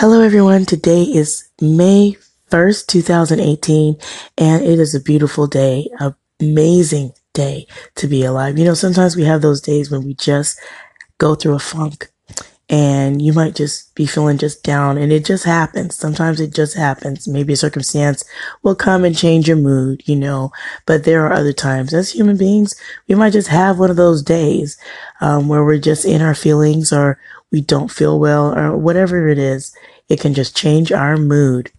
Hello, everyone. Today is May 1st, 2018, and it is a beautiful day, amazing day to be alive. You know, sometimes we have those days when we just go through a funk and you might just be feeling just down and it just happens. Sometimes it just happens. Maybe a circumstance will come and change your mood, you know, but there are other times as human beings, we might just have one of those days, um, where we're just in our feelings or we don't feel well or whatever it is. It can just change our mood.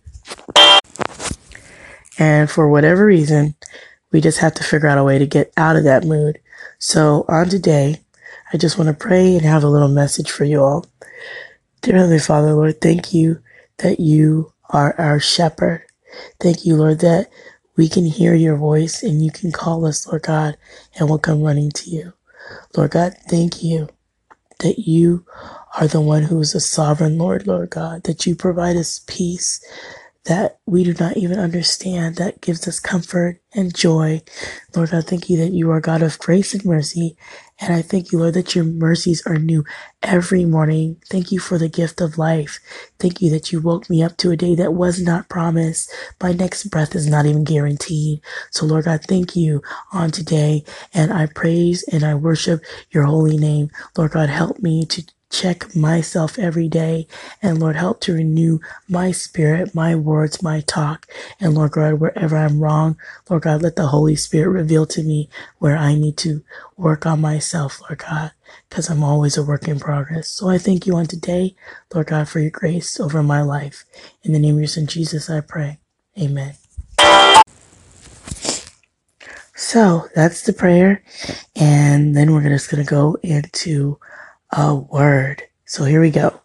And for whatever reason, we just have to figure out a way to get out of that mood. So on today, I just want to pray and have a little message for you all. Dear Heavenly Father, Lord, thank you that you are our shepherd. Thank you, Lord, that we can hear your voice and you can call us, Lord God, and we'll come running to you. Lord God, thank you that you are the one who is a sovereign Lord, Lord God, that you provide us peace that we do not even understand, that gives us comfort and joy. Lord, I thank you that you are God of grace and mercy. And I thank you, Lord, that your mercies are new every morning. Thank you for the gift of life. Thank you that you woke me up to a day that was not promised. My next breath is not even guaranteed. So Lord God, thank you on today. And I praise and I worship your holy name. Lord God, help me to check myself every day. And Lord, help to renew my spirit, my words, my talk. And Lord God, wherever I'm wrong, Lord God, let the Holy Spirit reveal to me where I need to work on myself, Lord God, because I'm always a work in progress. So I thank you on today, Lord God, for your grace over my life. In the name of your son, Jesus, I pray. Amen. So that's the prayer. And then we're just going to go into a word. So here we go.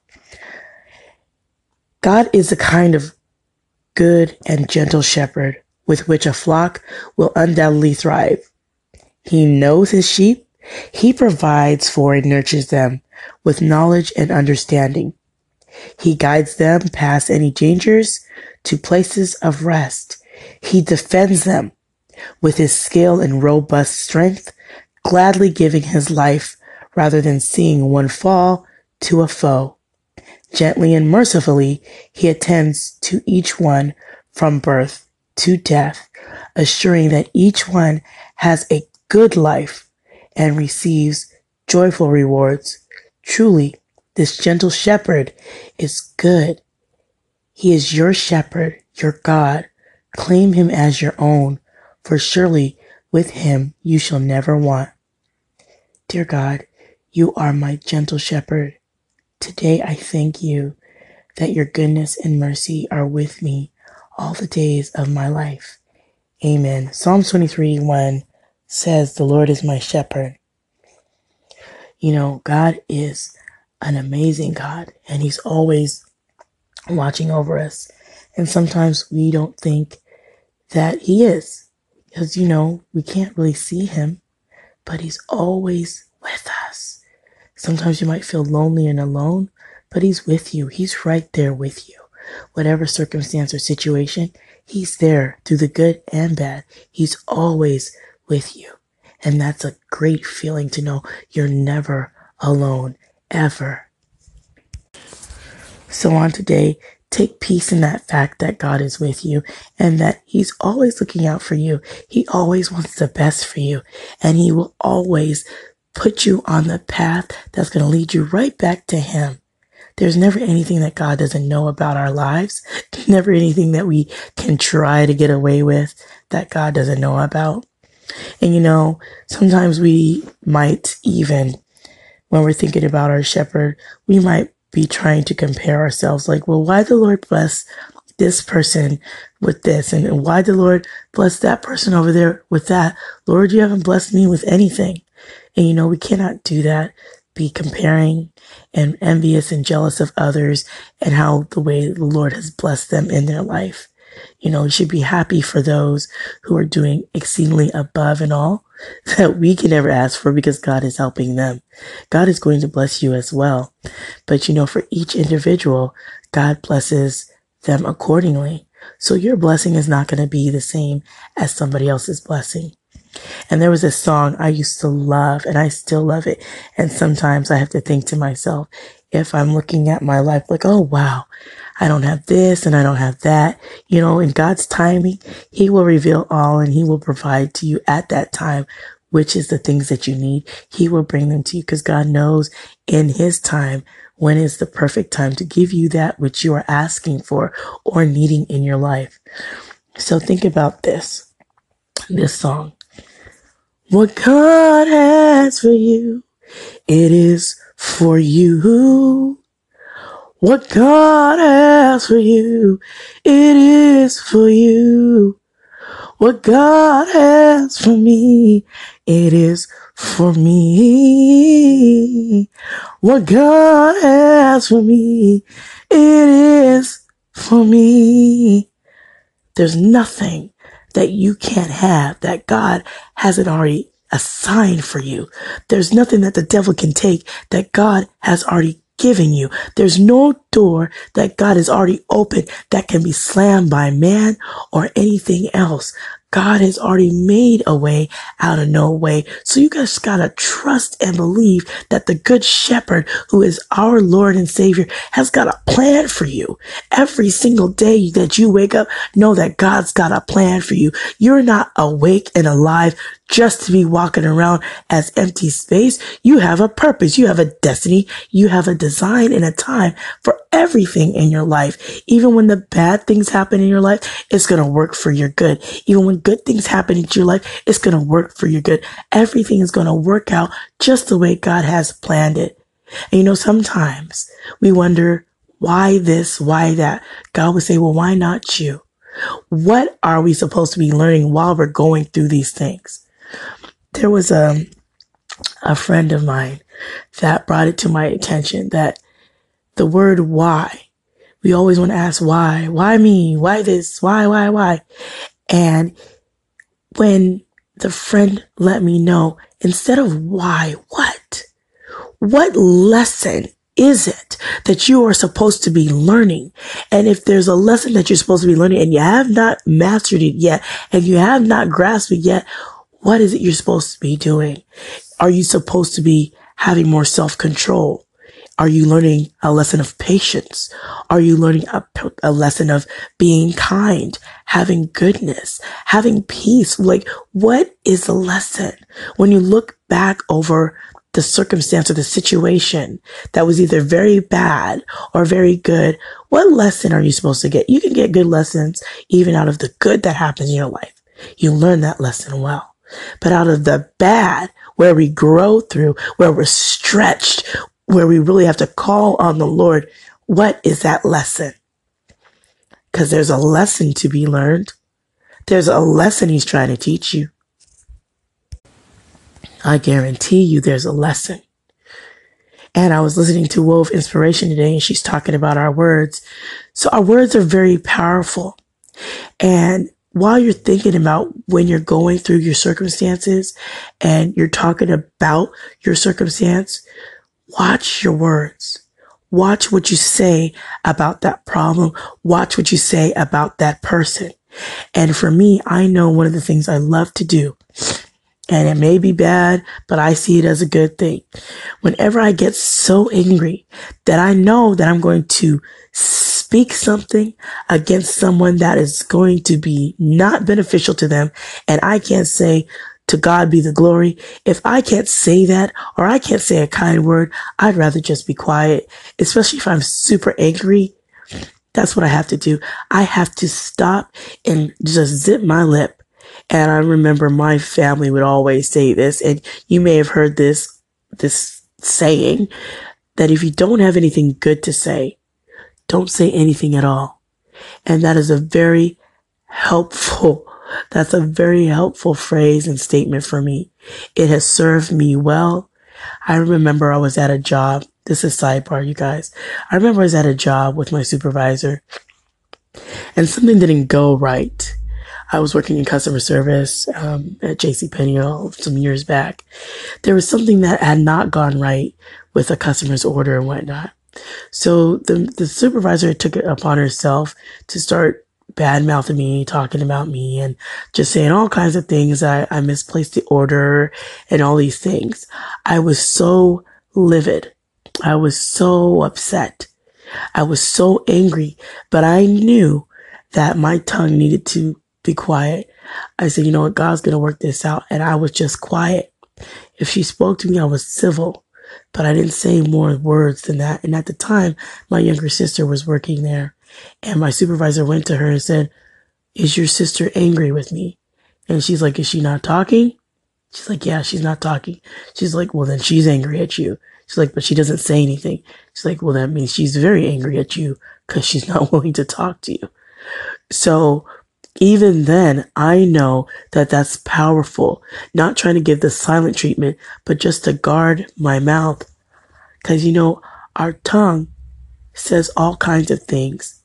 God is a kind of good and gentle shepherd with which a flock will undoubtedly thrive. He knows his sheep. He provides for and nurtures them with knowledge and understanding. He guides them past any dangers to places of rest. He defends them with his skill and robust strength, gladly giving his life rather than seeing one fall to a foe. Gently and mercifully, he attends to each one from birth to death, assuring that each one has a good life and receives joyful rewards. Truly, this gentle shepherd is good. He is your shepherd, your God. Claim him as your own, for surely with him you shall never want. Dear God, you are my gentle shepherd. Today I thank you that your goodness and mercy are with me all the days of my life. Amen. Psalm 23 1 says, The Lord is my shepherd. You know, God is an amazing God and He's always watching over us. And sometimes we don't think that He is because, you know, we can't really see Him, but He's always with us. Sometimes you might feel lonely and alone, but He's with you. He's right there with you. Whatever circumstance or situation, He's there through the good and bad. He's always with you. And that's a great feeling to know you're never alone, ever. So on today, take peace in that fact that God is with you and that He's always looking out for you. He always wants the best for you and He will always put you on the path that's going to lead you right back to Him. There's never anything that God doesn't know about our lives. Never anything that we can try to get away with that God doesn't know about. And you know, sometimes we might even, when we're thinking about our shepherd, we might be trying to compare ourselves like, well, why the Lord bless this person with this? And why the Lord bless that person over there with that? Lord, you haven't blessed me with anything. And you know, we cannot do that, be comparing and envious and jealous of others and how the way the Lord has blessed them in their life. You know, we should be happy for those who are doing exceedingly above and all that we can ever ask for because God is helping them. God is going to bless you as well. But you know, for each individual, God blesses them accordingly. So your blessing is not going to be the same as somebody else's blessing. And there was a song I used to love and I still love it. And sometimes I have to think to myself, if I'm looking at my life like, oh wow, I don't have this and I don't have that. You know, in God's timing, He will reveal all and He will provide to you at that time, which is the things that you need. He will bring them to you because God knows in His time when is the perfect time to give you that which you are asking for or needing in your life. So think about this, this song. What God has for you, it is for you. What God has for you, it is for you. What God has for me, it is for me. What God has for me, it is for me. There's nothing that you can't have that God hasn't already assigned for you. There's nothing that the devil can take that God has already given you. There's no door that God has already opened that can be slammed by man or anything else. God has already made a way out of no way. So you guys gotta trust and believe that the good shepherd, who is our Lord and Savior, has got a plan for you. Every single day that you wake up, know that God's got a plan for you. You're not awake and alive just to be walking around as empty space. You have a purpose. You have a destiny. You have a design and a time for everything in your life. Even when the bad things happen in your life, it's going to work for your good. Even when good things happen in your life, it's going to work for your good. Everything is going to work out just the way God has planned it. And you know, sometimes we wonder why this, why that. God would say, well, why not you? What are we supposed to be learning while we're going through these things? there was a a friend of mine that brought it to my attention that the word why we always want to ask why why me why this why why why and when the friend let me know instead of why what what lesson is it that you are supposed to be learning? And if there's a lesson that you're supposed to be learning and you have not mastered it yet and you have not grasped it yet, what is it you're supposed to be doing? Are you supposed to be having more self control? Are you learning a lesson of patience? Are you learning a, a, lesson of being kind, having goodness, having peace? Like, what is the lesson? When you look back over the circumstance or the situation that was either very bad or very good, what lesson are you supposed to get? You can get good lessons even out of the good that happens in your life. You learn that lesson well. But out of the bad, where we grow through, where we're stretched, where we really have to call on the Lord, what is that lesson? Because there's a lesson to be learned. There's a lesson he's trying to teach you. I guarantee you there's a lesson. And I was listening to Wove Inspiration today and she's talking about our words. So our words are very powerful. And while you're thinking about when you're going through your circumstances and you're talking about your circumstance, watch your words. Watch what you say about that problem. Watch what you say about that person. And for me, I know one of the things I love to do, and it may be bad, but I see it as a good thing. Whenever I get so angry that I know that I'm going to speak something against someone that is going to be not beneficial to them. And I can't say, to God be the glory. If I can't say that or I can't say a kind word, I'd rather just be quiet, especially if I'm super angry. That's what I have to do. I have to stop and just zip my lip. And I remember my family would always say this, and you may have heard this, this saying that if you don't have anything good to say, don't say anything at all. And that is a very helpful, that's a very helpful phrase and statement for me. It has served me well. I remember I was at a job. This is sidebar, you guys. I remember I was at a job with my supervisor and something didn't go right. I was working in customer service um, at JCPenney some years back. There was something that had not gone right with a customer's order and whatnot. So the, the supervisor took it upon herself to start bad mouthing me, talking about me, and just saying all kinds of things. I, I misplaced the order and all these things. I was so livid. I was so upset. I was so angry, but I knew that my tongue needed to be quiet. I said, you know what? God's going to work this out. And I was just quiet. If she spoke to me, I was civil, but I didn't say more words than that. And at the time, my younger sister was working there and my supervisor went to her and said, is your sister angry with me? And she's like, is she not talking? She's like, yeah, she's not talking. She's like, well, then she's angry at you. She's like, but she doesn't say anything. She's like, well, that means she's very angry at you because she's not willing to talk to you. So even then, I know that that's powerful. Not trying to give the silent treatment, but just to guard my mouth. Cause you know, our tongue says all kinds of things.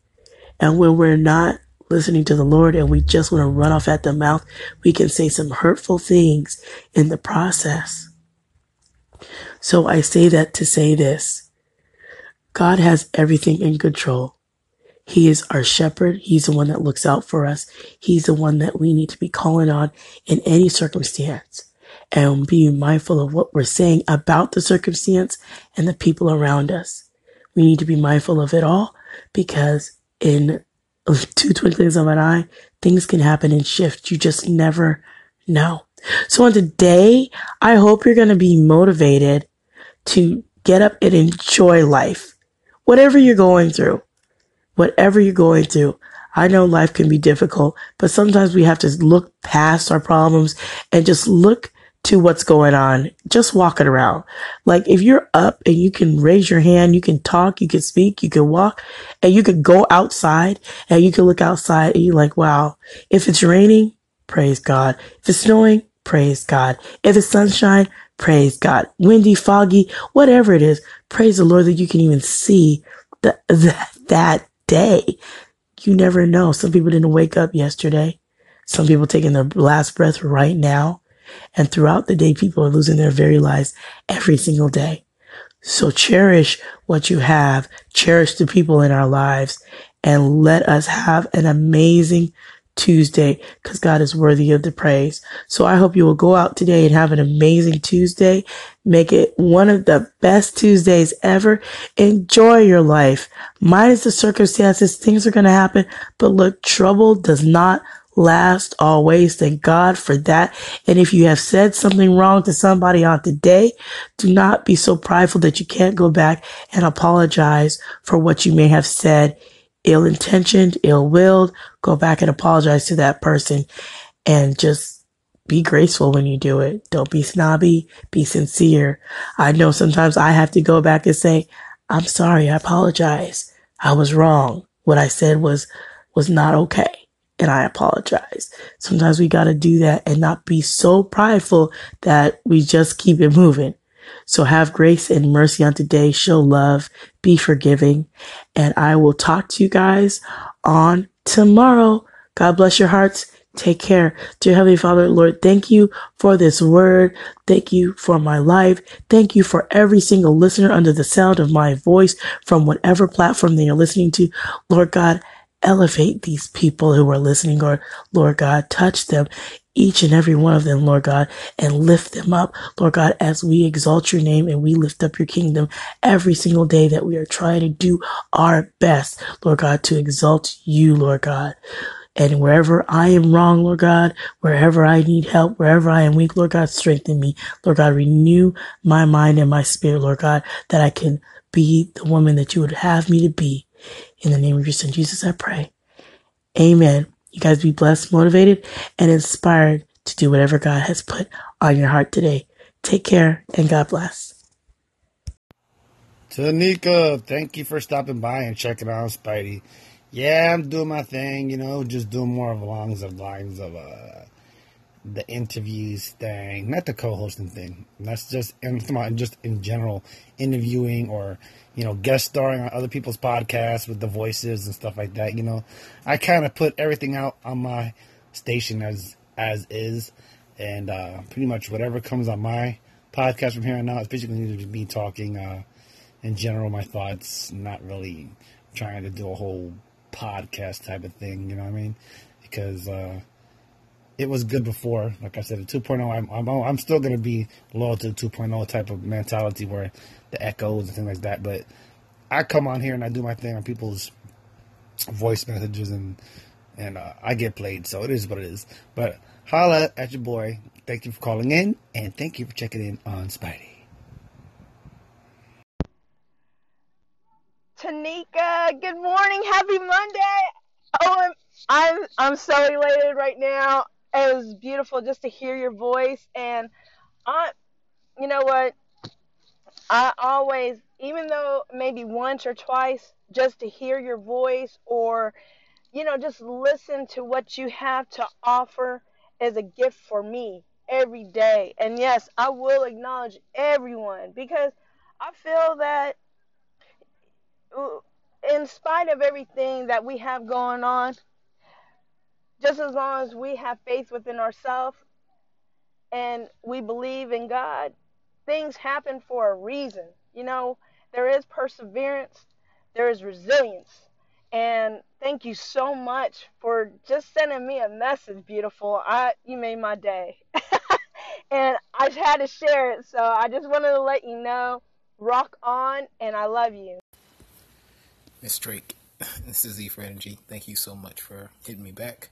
And when we're not listening to the Lord and we just want to run off at the mouth, we can say some hurtful things in the process. So I say that to say this. God has everything in control. He is our shepherd. He's the one that looks out for us. He's the one that we need to be calling on in any circumstance and being mindful of what we're saying about the circumstance and the people around us. We need to be mindful of it all because in two twinklings of an eye, things can happen and shift. You just never know. So on today, I hope you're going to be motivated to get up and enjoy life. Whatever you're going through, whatever you're going through. I know life can be difficult, but sometimes we have to look past our problems and just look to what's going on. Just walk it around. Like if you're up and you can raise your hand, you can talk, you can speak, you can walk, and you can go outside and you can look outside and you're like, wow, if it's raining, praise God. If it's snowing, praise God. If it's sunshine, praise God. Windy, foggy, whatever it is, praise the Lord that you can even see the, the, that day. You never know. Some people didn't wake up yesterday. Some people taking their last breath right now. And throughout the day, people are losing their very lives every single day. So cherish what you have, cherish the people in our lives, and let us have an amazing Tuesday because God is worthy of the praise. So I hope you will go out today and have an amazing Tuesday. Make it one of the best Tuesdays ever. Enjoy your life. Minus the circumstances, things are going to happen. But look, trouble does not last always. Thank God for that. And if you have said something wrong to somebody on today, do not be so prideful that you can't go back and apologize for what you may have said ill intentioned, ill willed, go back and apologize to that person and just be graceful when you do it. Don't be snobby, be sincere. I know sometimes I have to go back and say, I'm sorry, I apologize. I was wrong. What I said was, was not okay. And I apologize. Sometimes we got to do that and not be so prideful that we just keep it moving. So have grace and mercy on today. Show love, be forgiving, and I will talk to you guys on tomorrow. God bless your hearts. Take care. Dear Heavenly Father, Lord, thank you for this word. Thank you for my life. Thank you for every single listener under the sound of my voice from whatever platform they are listening to. Lord God, elevate these people who are listening, or Lord God, touch them each and every one of them, Lord God, and lift them up, Lord God, as we exalt your name and we lift up your kingdom every single day that we are trying to do our best, Lord God, to exalt you, Lord God. And wherever I am wrong, Lord God, wherever I need help, wherever I am weak, Lord God, strengthen me. Lord God, renew my mind and my spirit, Lord God, that I can be the woman that you would have me to be. In the name of your son, Jesus, I pray. Amen. You guys be blessed, motivated, and inspired to do whatever God has put on your heart today. Take care and God bless. Tanika, thank you for stopping by and checking out Spidey. Yeah, I'm doing my thing, you know, just doing more of along the lines of uh, the interviews thing, not the co-hosting thing. That's just I'm just in general interviewing or you know guest starring on other people's podcasts with the voices and stuff like that. You know, I kind of put everything out on my station as as is, and uh, pretty much whatever comes on my podcast from here on out is basically me talking uh, in general my thoughts, not really trying to do a whole podcast type of thing. You know what I mean? Because uh, it was good before. Like I said, the 2.0, I'm, I'm, I'm still going to be loyal to the 2.0 type of mentality where the echoes and things like that. But I come on here and I do my thing on people's voice messages and and uh, I get played, so it is what it is. But holla at your boy. Thank you for calling in, and thank you for checking in on Spidey. Tanika, good morning, happy Monday. Oh, I'm I'm so elated right now. It was beautiful just to hear your voice, and I, you know what, I always, even though maybe once or twice, just to hear your voice or you know, just listen to what you have to offer as a gift for me every day. And yes, I will acknowledge everyone because I feel that in spite of everything that we have going on, just as long as we have faith within ourselves and we believe in God, things happen for a reason. You know, there is perseverance, there is resilience and thank you so much for just sending me a message, beautiful. I you made my day. and I had to share it, so I just wanted to let you know. Rock on, and I love you. Miss Drake, this is E for Energy. Thank you so much for hitting me back.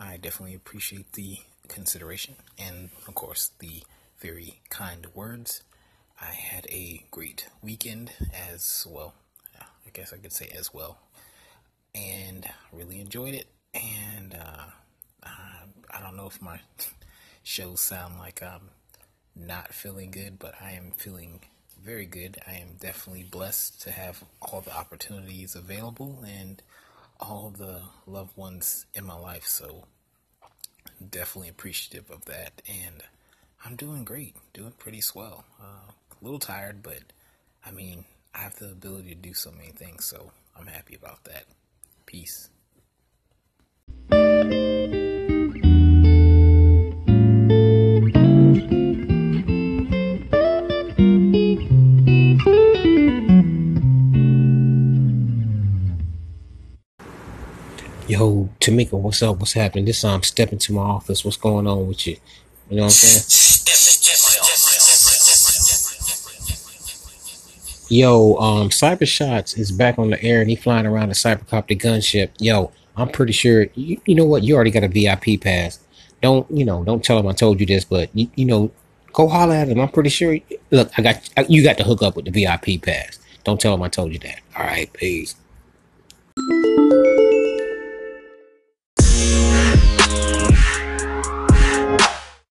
I definitely appreciate the consideration and, of course, the very kind words. I had a great weekend as well. I guess I could say as well and really enjoyed it. And uh, I don't know if my shows sound like I'm not feeling good, but I am feeling very good. I am definitely blessed to have all the opportunities available and all the loved ones in my life. So, definitely appreciative of that. And I'm doing great, doing pretty swell. Uh, a little tired, but I mean, I have the ability to do so many things, so I'm happy about that. Peace. Yo, Tamika, what's up? What's happening? This time, step into my office. What's going on with you? You know what I'm saying? Yo, um, Cyber Shots is back on the air and he flying around a cybercopter gunship. Yo, I'm pretty sure you, you know what? You already got a VIP pass. Don't you know? Don't tell him I told you this, but you, you know, go holler at him. I'm pretty sure. Look, I got you got to hook up with the VIP pass. Don't tell him I told you that. All right, peace.